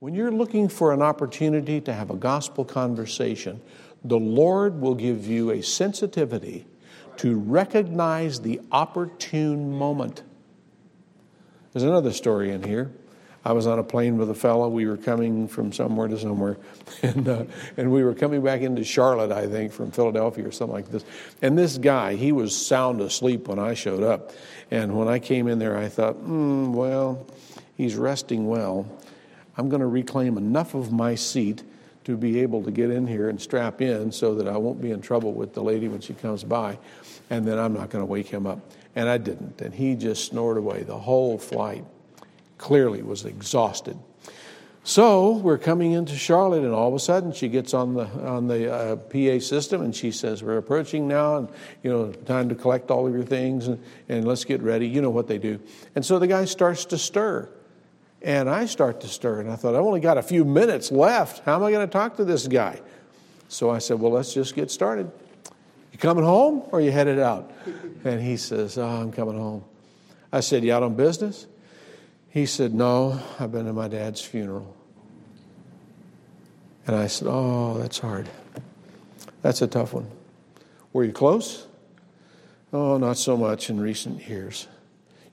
When you're looking for an opportunity to have a gospel conversation, the Lord will give you a sensitivity to recognize the opportune moment. There's another story in here. I was on a plane with a fellow. We were coming from somewhere to somewhere, and uh, and we were coming back into Charlotte, I think, from Philadelphia or something like this. And this guy, he was sound asleep when I showed up, and when I came in there, I thought, mm, well, he's resting well. I'm going to reclaim enough of my seat to be able to get in here and strap in so that I won't be in trouble with the lady when she comes by. And then I'm not going to wake him up. And I didn't. And he just snored away the whole flight. Clearly was exhausted. So we're coming into Charlotte, and all of a sudden she gets on the on the uh, PA system, and she says, "We're approaching now, and you know, time to collect all of your things, and, and let's get ready." You know what they do. And so the guy starts to stir, and I start to stir, and I thought, I've only got a few minutes left. How am I going to talk to this guy? So I said, Well, let's just get started. You coming home or you headed out? And he says, Oh, I'm coming home. I said, You out on business? He said, No, I've been to my dad's funeral. And I said, Oh, that's hard. That's a tough one. Were you close? Oh, not so much in recent years.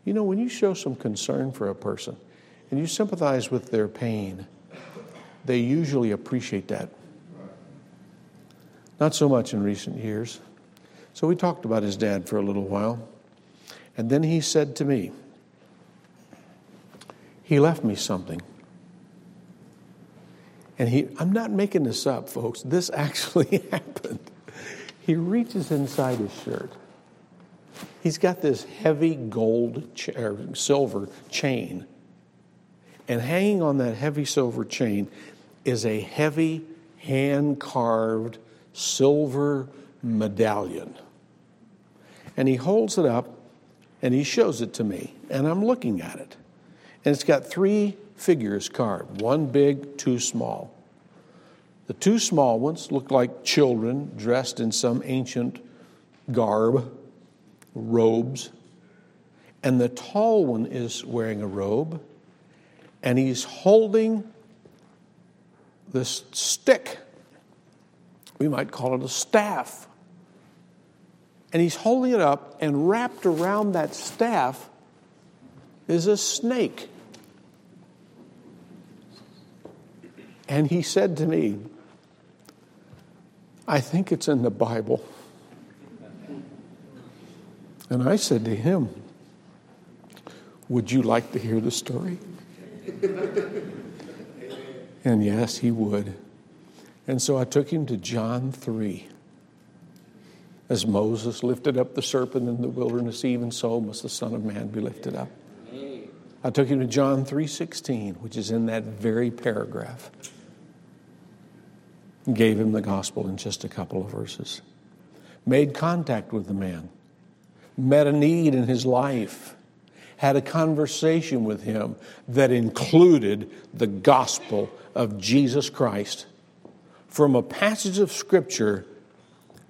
You know, when you show some concern for a person, and you sympathize with their pain, they usually appreciate that. Not so much in recent years. So we talked about his dad for a little while. And then he said to me, he left me something. And he, I'm not making this up, folks. This actually happened. He reaches inside his shirt. He's got this heavy gold ch- or silver chain and hanging on that heavy silver chain is a heavy, hand carved silver medallion. And he holds it up and he shows it to me, and I'm looking at it. And it's got three figures carved one big, two small. The two small ones look like children dressed in some ancient garb, robes. And the tall one is wearing a robe and he's holding this stick. We might call it a staff. And he's holding it up, and wrapped around that staff is a snake. And he said to me, I think it's in the Bible. And I said to him, Would you like to hear the story? and yes, he would. And so I took him to John 3. As Moses lifted up the serpent in the wilderness, even so must the Son of Man be lifted up. I took him to John 3:16, which is in that very paragraph. Gave him the gospel in just a couple of verses. Made contact with the man. Met a need in his life had a conversation with him that included the gospel of Jesus Christ from a passage of Scripture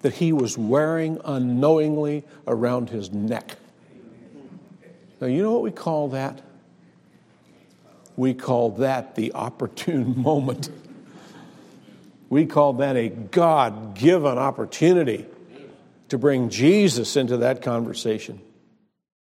that he was wearing unknowingly around his neck. Now, you know what we call that? We call that the opportune moment. We call that a God given opportunity to bring Jesus into that conversation.